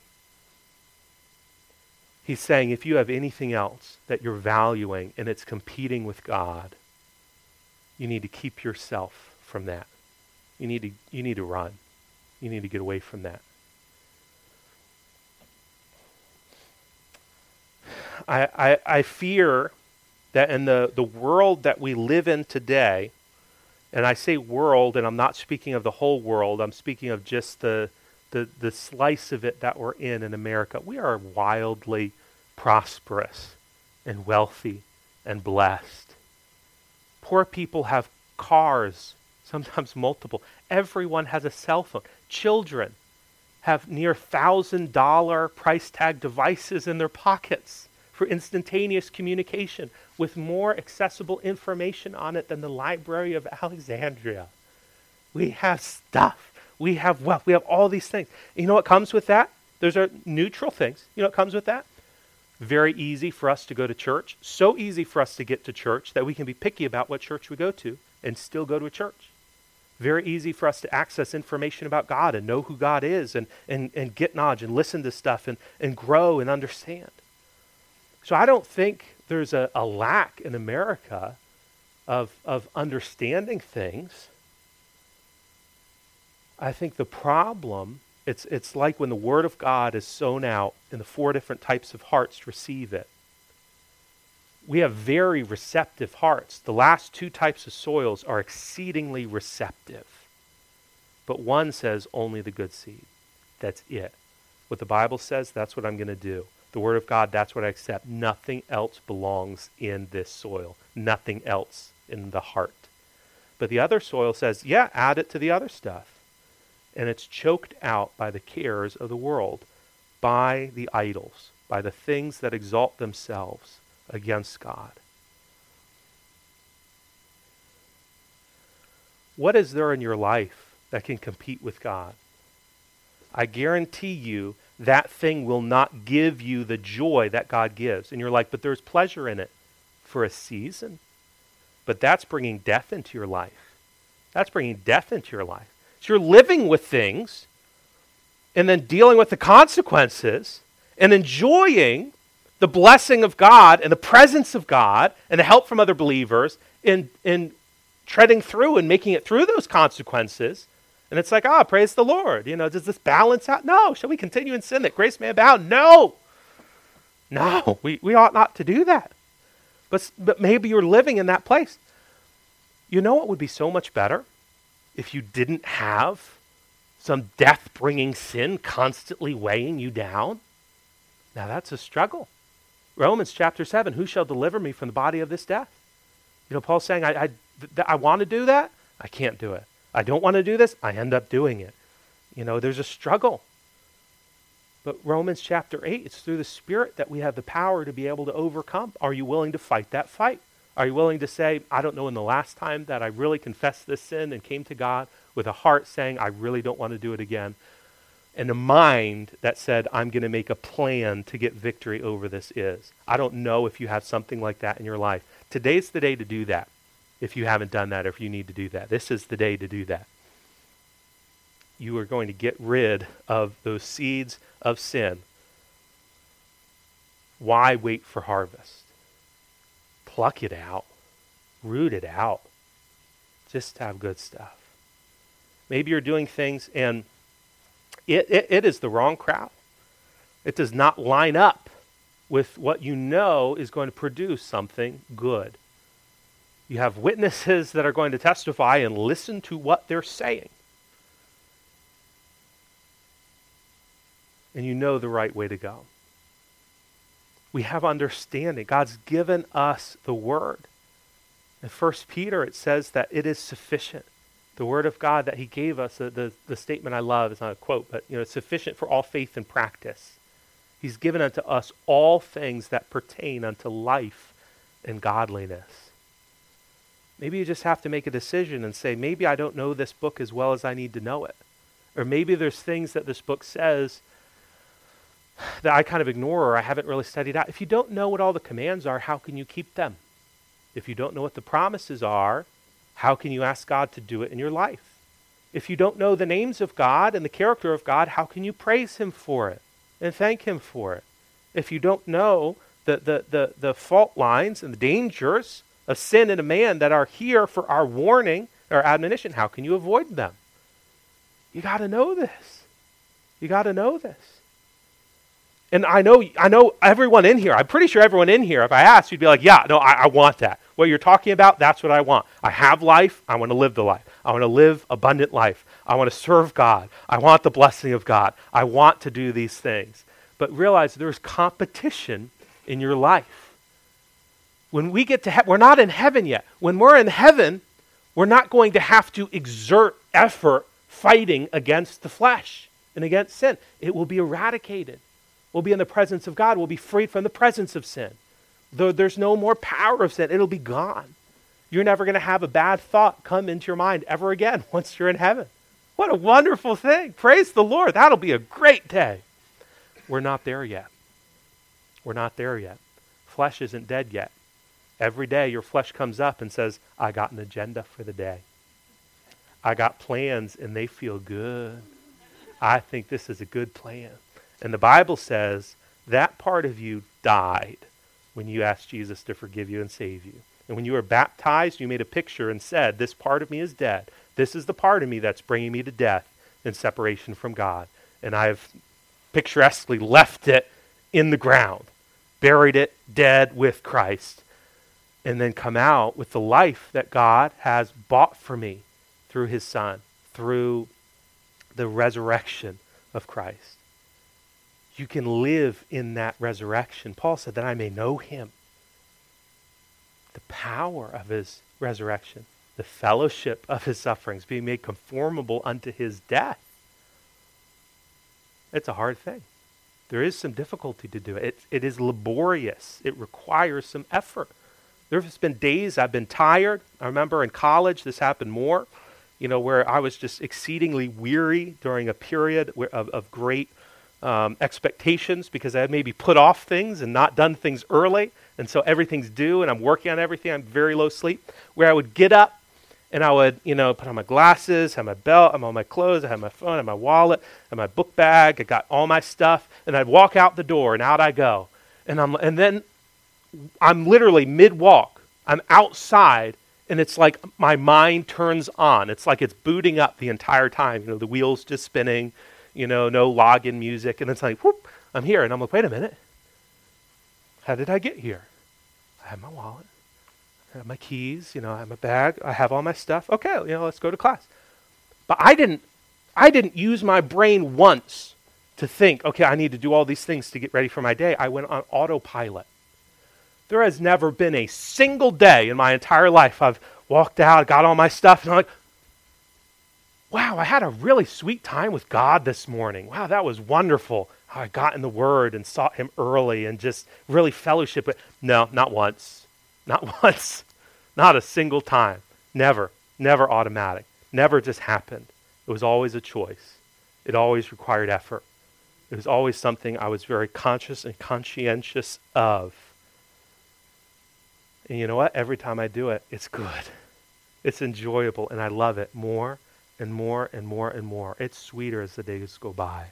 He's saying if you have anything else that you're valuing and it's competing with God, you need to keep yourself from that. You need to, you need to run. You need to get away from that. I, I, I fear that in the, the world that we live in today, and I say world, and I'm not speaking of the whole world, I'm speaking of just the, the, the slice of it that we're in in America. We are wildly prosperous and wealthy and blessed. Poor people have cars, sometimes multiple. Everyone has a cell phone. Children have near thousand dollar price tag devices in their pockets for instantaneous communication with more accessible information on it than the Library of Alexandria. We have stuff. We have wealth. We have all these things. You know what comes with that? Those are neutral things. You know what comes with that? Very easy for us to go to church. So easy for us to get to church that we can be picky about what church we go to and still go to a church. Very easy for us to access information about God and know who God is and, and, and get knowledge and listen to stuff and, and grow and understand. So I don't think there's a, a lack in America of, of understanding things. I think the problem, it's, it's like when the Word of God is sown out in the four different types of hearts receive it. We have very receptive hearts. The last two types of soils are exceedingly receptive. But one says only the good seed. That's it. What the Bible says, that's what I'm going to do the Word of God, that's what I accept. Nothing else belongs in this soil, nothing else in the heart. But the other soil says, yeah, add it to the other stuff. And it's choked out by the cares of the world, by the idols, by the things that exalt themselves against God. What is there in your life that can compete with God? I guarantee you that thing will not give you the joy that God gives. And you're like, but there's pleasure in it for a season. But that's bringing death into your life. That's bringing death into your life. So you're living with things and then dealing with the consequences and enjoying the blessing of God and the presence of God and the help from other believers in, in treading through and making it through those consequences And it's like, ah, oh, praise the Lord. You know, does this balance out? No. Shall we continue in sin that grace may abound? No. No, we, we ought not to do that. But, but maybe you're living in that place. You know what would be so much better? If you didn't have some death bringing sin constantly weighing you down. Now that's a struggle. Romans chapter 7 Who shall deliver me from the body of this death? You know, Paul's saying, I, I, th- I want to do that. I can't do it. I don't want to do this. I end up doing it. You know, there's a struggle. But Romans chapter 8, it's through the Spirit that we have the power to be able to overcome. Are you willing to fight that fight? Are you willing to say, I don't know in the last time that I really confessed this sin and came to God with a heart saying, I really don't want to do it again? And a mind that said, I'm going to make a plan to get victory over this is. I don't know if you have something like that in your life. Today's the day to do that if you haven't done that or if you need to do that. This is the day to do that. You are going to get rid of those seeds of sin. Why wait for harvest? Pluck it out, root it out. Just have good stuff. Maybe you're doing things and it, it, it is the wrong crowd. It does not line up with what you know is going to produce something good. You have witnesses that are going to testify and listen to what they're saying. and you know the right way to go. We have understanding. God's given us the Word. In 1 Peter, it says that it is sufficient. The Word of God that He gave us, the, the, the statement I love is not a quote, but you know, it's sufficient for all faith and practice. He's given unto us all things that pertain unto life and godliness. Maybe you just have to make a decision and say, maybe I don't know this book as well as I need to know it. Or maybe there's things that this book says that I kind of ignore or I haven't really studied out. If you don't know what all the commands are, how can you keep them? If you don't know what the promises are, how can you ask God to do it in your life? If you don't know the names of God and the character of God, how can you praise Him for it and thank Him for it? If you don't know the, the, the, the fault lines and the dangers of sin in a man that are here for our warning or admonition, how can you avoid them? You got to know this. You got to know this. And I know, I know everyone in here, I'm pretty sure everyone in here, if I asked, you'd be like, yeah, no, I, I want that. What you're talking about, that's what I want. I have life. I want to live the life. I want to live abundant life. I want to serve God. I want the blessing of God. I want to do these things. But realize there's competition in your life. When we get to heaven, we're not in heaven yet. When we're in heaven, we're not going to have to exert effort fighting against the flesh and against sin. It will be eradicated. We'll be in the presence of God. We'll be freed from the presence of sin. Though there's no more power of sin, it'll be gone. You're never going to have a bad thought come into your mind ever again *laughs* once you're in heaven. What a wonderful thing. Praise the Lord. That'll be a great day. We're not there yet. We're not there yet. Flesh isn't dead yet. Every day your flesh comes up and says, I got an agenda for the day. I got plans and they feel good. I think this is a good plan. And the Bible says that part of you died when you asked Jesus to forgive you and save you. And when you were baptized, you made a picture and said, This part of me is dead. This is the part of me that's bringing me to death and separation from God. And I've picturesquely left it in the ground, buried it dead with Christ, and then come out with the life that God has bought for me through his Son, through the resurrection of Christ you can live in that resurrection. Paul said that I may know him. The power of his resurrection, the fellowship of his sufferings, being made conformable unto his death. It's a hard thing. There is some difficulty to do it. it. It is laborious. It requires some effort. There's been days I've been tired. I remember in college this happened more, you know, where I was just exceedingly weary during a period of, of great um, expectations because I had maybe put off things and not done things early. And so everything's due and I'm working on everything. I'm very low sleep. Where I would get up and I would, you know, put on my glasses, have my belt, I'm on my clothes, I have my phone, I have my wallet, I have my book bag, I got all my stuff, and I'd walk out the door and out I go. And I'm and then I'm literally mid walk. I'm outside and it's like my mind turns on. It's like it's booting up the entire time. You know, the wheels just spinning, you know, no login music. And it's like, whoop, I'm here. And I'm like, wait a minute. How did I get here? I have my wallet. I have my keys. You know, I have my bag. I have all my stuff. Okay, you know, let's go to class. But I didn't, I didn't use my brain once to think, okay, I need to do all these things to get ready for my day. I went on autopilot. There has never been a single day in my entire life I've walked out, got all my stuff, and I'm like, wow, I had a really sweet time with God this morning. Wow, that was wonderful. How I got in the Word and sought Him early and just really fellowship. No, not once. Not *laughs* once. Not a single time. Never. Never automatic. Never just happened. It was always a choice. It always required effort. It was always something I was very conscious and conscientious of. And you know what? Every time I do it, it's good. It's enjoyable, and I love it more and more and more and more. It's sweeter as the days go by.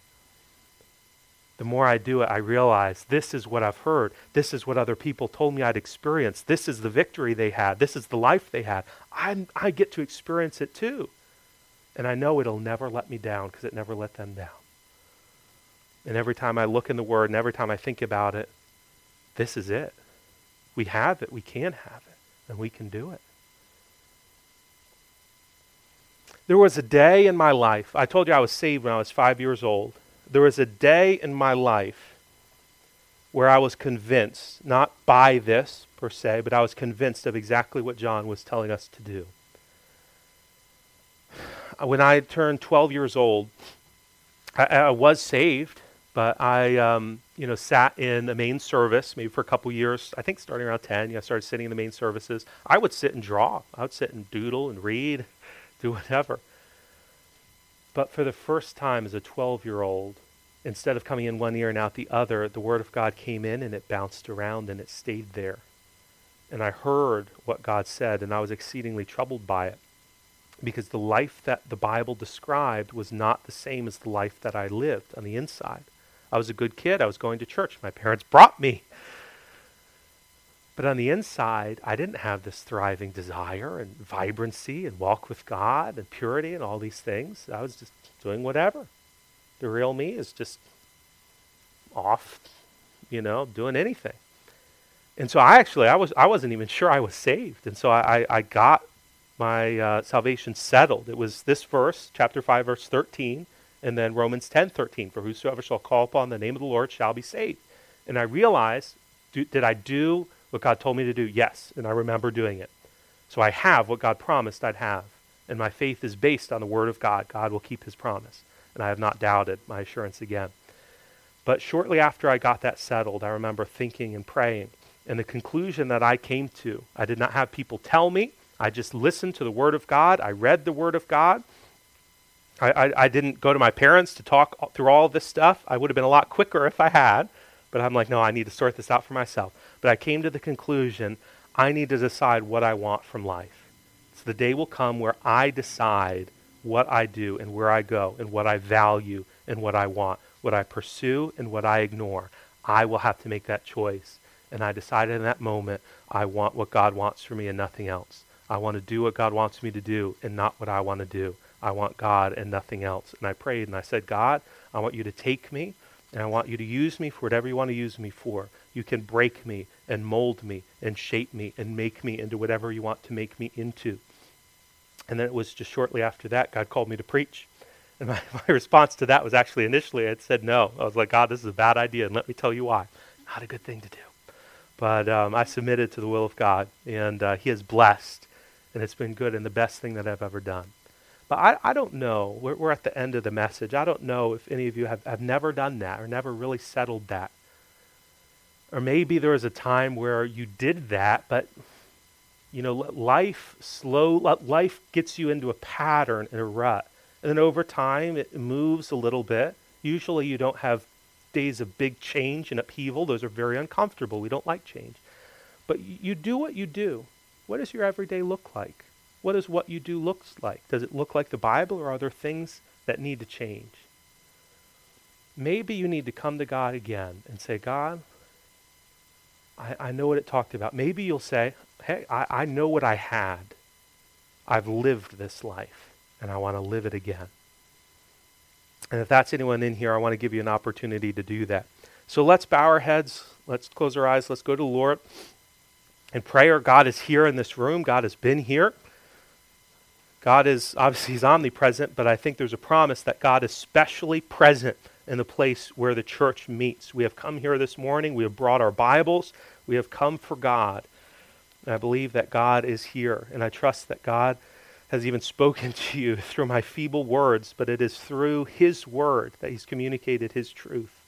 The more I do it, I realize this is what I've heard. This is what other people told me I'd experience. This is the victory they had. This is the life they had. I, I get to experience it too. And I know it'll never let me down because it never let them down. And every time I look in the Word and every time I think about it, this is it. We have it. We can have it. And we can do it. There was a day in my life. I told you I was saved when I was five years old. There was a day in my life where I was convinced, not by this per se, but I was convinced of exactly what John was telling us to do. *sighs* When I turned 12 years old, I, I was saved. But I, um, you know, sat in the main service maybe for a couple years. I think starting around 10, yeah, I started sitting in the main services. I would sit and draw. I would sit and doodle and read, *laughs* do whatever. But for the first time as a 12 year old, instead of coming in one ear and out the other, the Word of God came in and it bounced around and it stayed there. And I heard what God said, and I was exceedingly troubled by it because the life that the Bible described was not the same as the life that I lived on the inside. I was a good kid. I was going to church. My parents brought me. But on the inside, I didn't have this thriving desire and vibrancy and walk with God and purity and all these things. I was just doing whatever. The real me is just off, you know, doing anything. And so I actually, I, was, I wasn't even sure I was saved. And so I, I, got my uh, salvation settled. It was this verse, chapter 5, verse 13 and then Romans 10:13, for whosoever shall call upon the name of the Lord shall be saved. And I realized, do, did I do what God told me to do? Yes, and I remember doing it. So I have what God promised I'd have, and my faith is based on the word of God. God will keep his promise, and I have not doubted my assurance again. But shortly after I got that settled, I remember thinking and praying, and the conclusion that I came to, I did not have people tell me. I just listened to the word of God. I read the word of God. I, I, I, didn't go to my parents to talk through all this stuff. I would have been a lot quicker if I had, but I'm like, no, I need to sort this out for myself. But I came to the conclusion I need to decide what I want from life. So the day will come where I decide what I do and where I go and what I value and what I want, what I pursue and what I ignore. I will have to make that choice. And I decided in that moment, I want what God wants for me and nothing else. I want to do what God wants me to do and not what I want to do. I want God and nothing else. And I prayed and I said, God, I want you to take me and I want you to use me for whatever you want to use me for. You can break me and mold me and shape me and make me into whatever you want to make me into. And then it was just shortly after that, God called me to preach. *laughs* And my, my response to that was actually initially, I said no. I was like, God, this is a bad idea, and let me tell you why. Not a good thing to do. But um, I submitted to the will of God, and uh, He has blessed, and it's been good and the best thing that I've ever done. But I, I don't know. We're, we're at the end of the message. I don't know if any of you have, have never done that or never really settled that. Or maybe there was a time where you did that, but you know, life slow life gets you into a pattern and a rut. And then over time it moves a little bit. Usually you don't have days of big change and upheaval. Those are very uncomfortable. We don't like change. But you do what you do. What does your everyday look like? What does what you do looks like? Does it look like the Bible or are there things that need to change? Maybe you need to come to God again and say, God, I, I know what it talked about. Maybe you'll say, hey, I, I know what I had I've lived this life and I want to live it again. And if that's anyone in here, I want to give you an opportunity to do that. So let's bow our heads. Let's close our eyes. Let's go to the Lord in prayer. God is here in this room. God has been here. God is obviously he's omnipresent, but I think there's a promise that God is specially present in the place where the church meets. We have come here this morning. We have brought our Bibles. We have come for God. And I believe that God is here, and I trust that God has even spoken *laughs* to you through my feeble words, but it is through His Word that He's communicated His truth.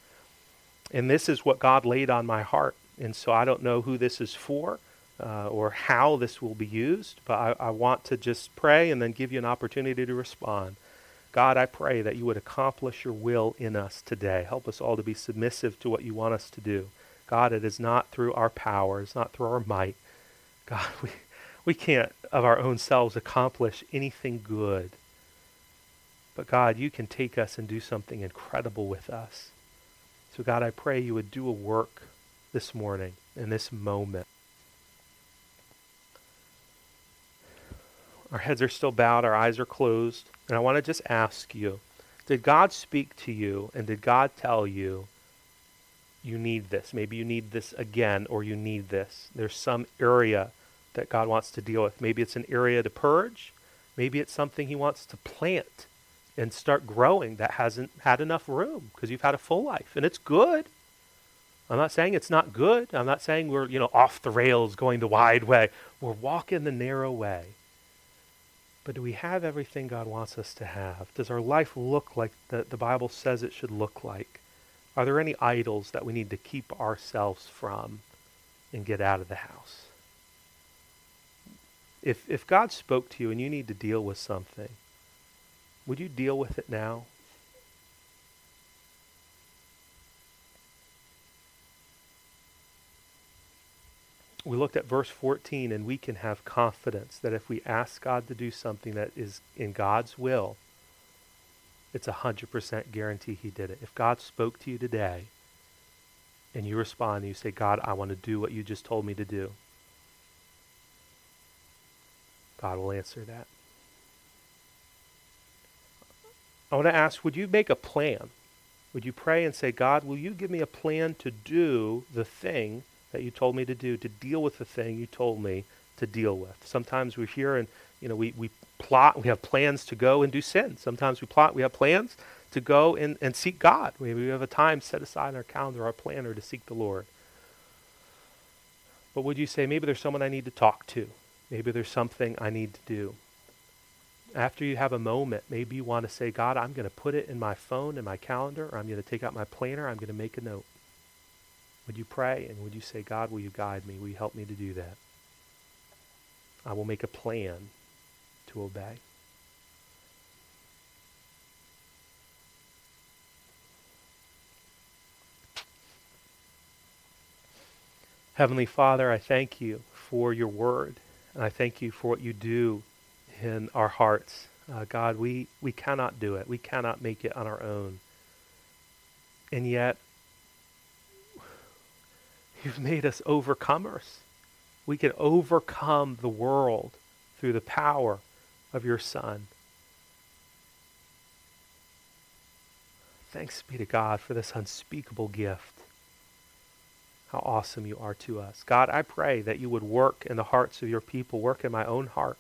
And this is what God laid on my heart. And so I don't know who this is for uh, or how this will be used, but I, I want to just pray and then give you an opportunity to respond. God, I pray that you would accomplish your will in us today. Help us all to be submissive to what you want us to do. God, it is not through our power, it's not through our might. God, *laughs* we, we can't of our own selves accomplish anything good. But God, you can take us and do something incredible with us. So, God, I pray you would do a work this morning, in this moment. Our heads are still bowed, our eyes are closed. And I want to just ask you Did God speak to you, and did God tell you you need this? Maybe you need this again, or you need this. There's some area that God wants to deal with. Maybe it's an area to purge, maybe it's something He wants to plant and start growing that hasn't had enough room because you've had a full life and it's good. I'm not saying it's not good. I'm not saying we're, you know, off the rails going the wide way. We're walking the narrow way. But do we have everything God wants us to have? Does our life look like the, the Bible says it should look like? Are there any idols that we need to keep ourselves from and get out of the house? If, if God spoke to you and you need to deal with something, would you deal with it now? We looked at verse 14, and we can have confidence that if we ask God to do something that is in God's will, it's a 100% guarantee He did it. If God spoke to you today, and you respond and you say, God, I want to do what you just told me to do, God will answer that. I want to ask would you make a plan? Would you pray and say, God, will you give me a plan to do the thing that you told me to do, to deal with the thing you told me to deal with? Sometimes we're here and you know we, we plot, we have plans to go and do sin. Sometimes we plot, we have plans to go and, and seek God. We, we have a time set aside in our calendar, our planner to seek the Lord. But would you say, maybe there's someone I need to talk to? Maybe there's something I need to do after you have a moment, maybe you want to say, God, I'm going to put it in my phone, in my calendar, or I'm going to take out my planner, I'm going to make a note. Would you pray and would you say, God, will you guide me? Will you help me to do that? I will make a plan to obey. Heavenly Father, I thank you for your word, and I thank you for what you do in our hearts. Uh, God, we, we cannot do it. We cannot make it on our own. And yet, you've made us overcomers. We can overcome the world through the power of your Son. Thanks be to God for this unspeakable gift. How awesome you are to us. God, I pray that you would work in the hearts of your people, work in my own heart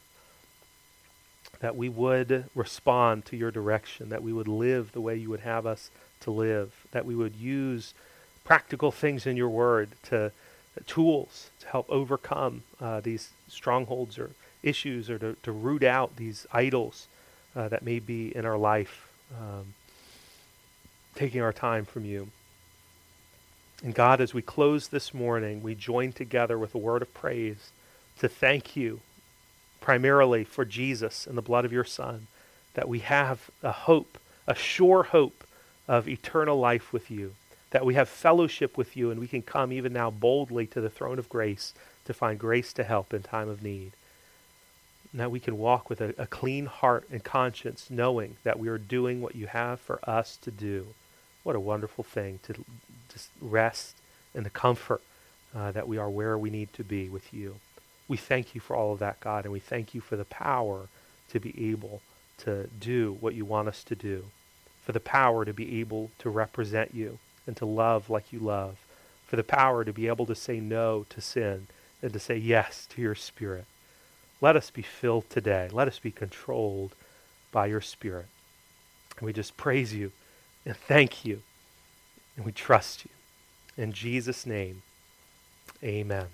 that we would respond to your direction, that we would live the way you would have us to live, that we would use practical things in your word to uh, tools to help overcome uh, these strongholds or issues or to, to root out these idols uh, that may be in our life, um, taking our time from you. And God, as we close this morning, we join together with a word of praise to thank you primarily for Jesus and the blood of your Son, that we have a hope, a sure hope of eternal life with you, that we have fellowship with you, and we can come even now boldly to the throne of grace to find grace to help in time of need. And that we can walk with a, a clean heart and conscience, knowing that we are doing what you have for us to do. What a wonderful thing to just rest in the comfort uh, that we are where we need to be with you. We thank you for all of that, God, and we thank you for the power to be able to do what you want us to do, for the power to be able to represent you and to love like you love, for the power to be able to say no to sin and to say yes to your Spirit. Let us be filled today. Let us be controlled by your Spirit. And we just praise you and thank you. And we trust you. In Jesus' name, amen.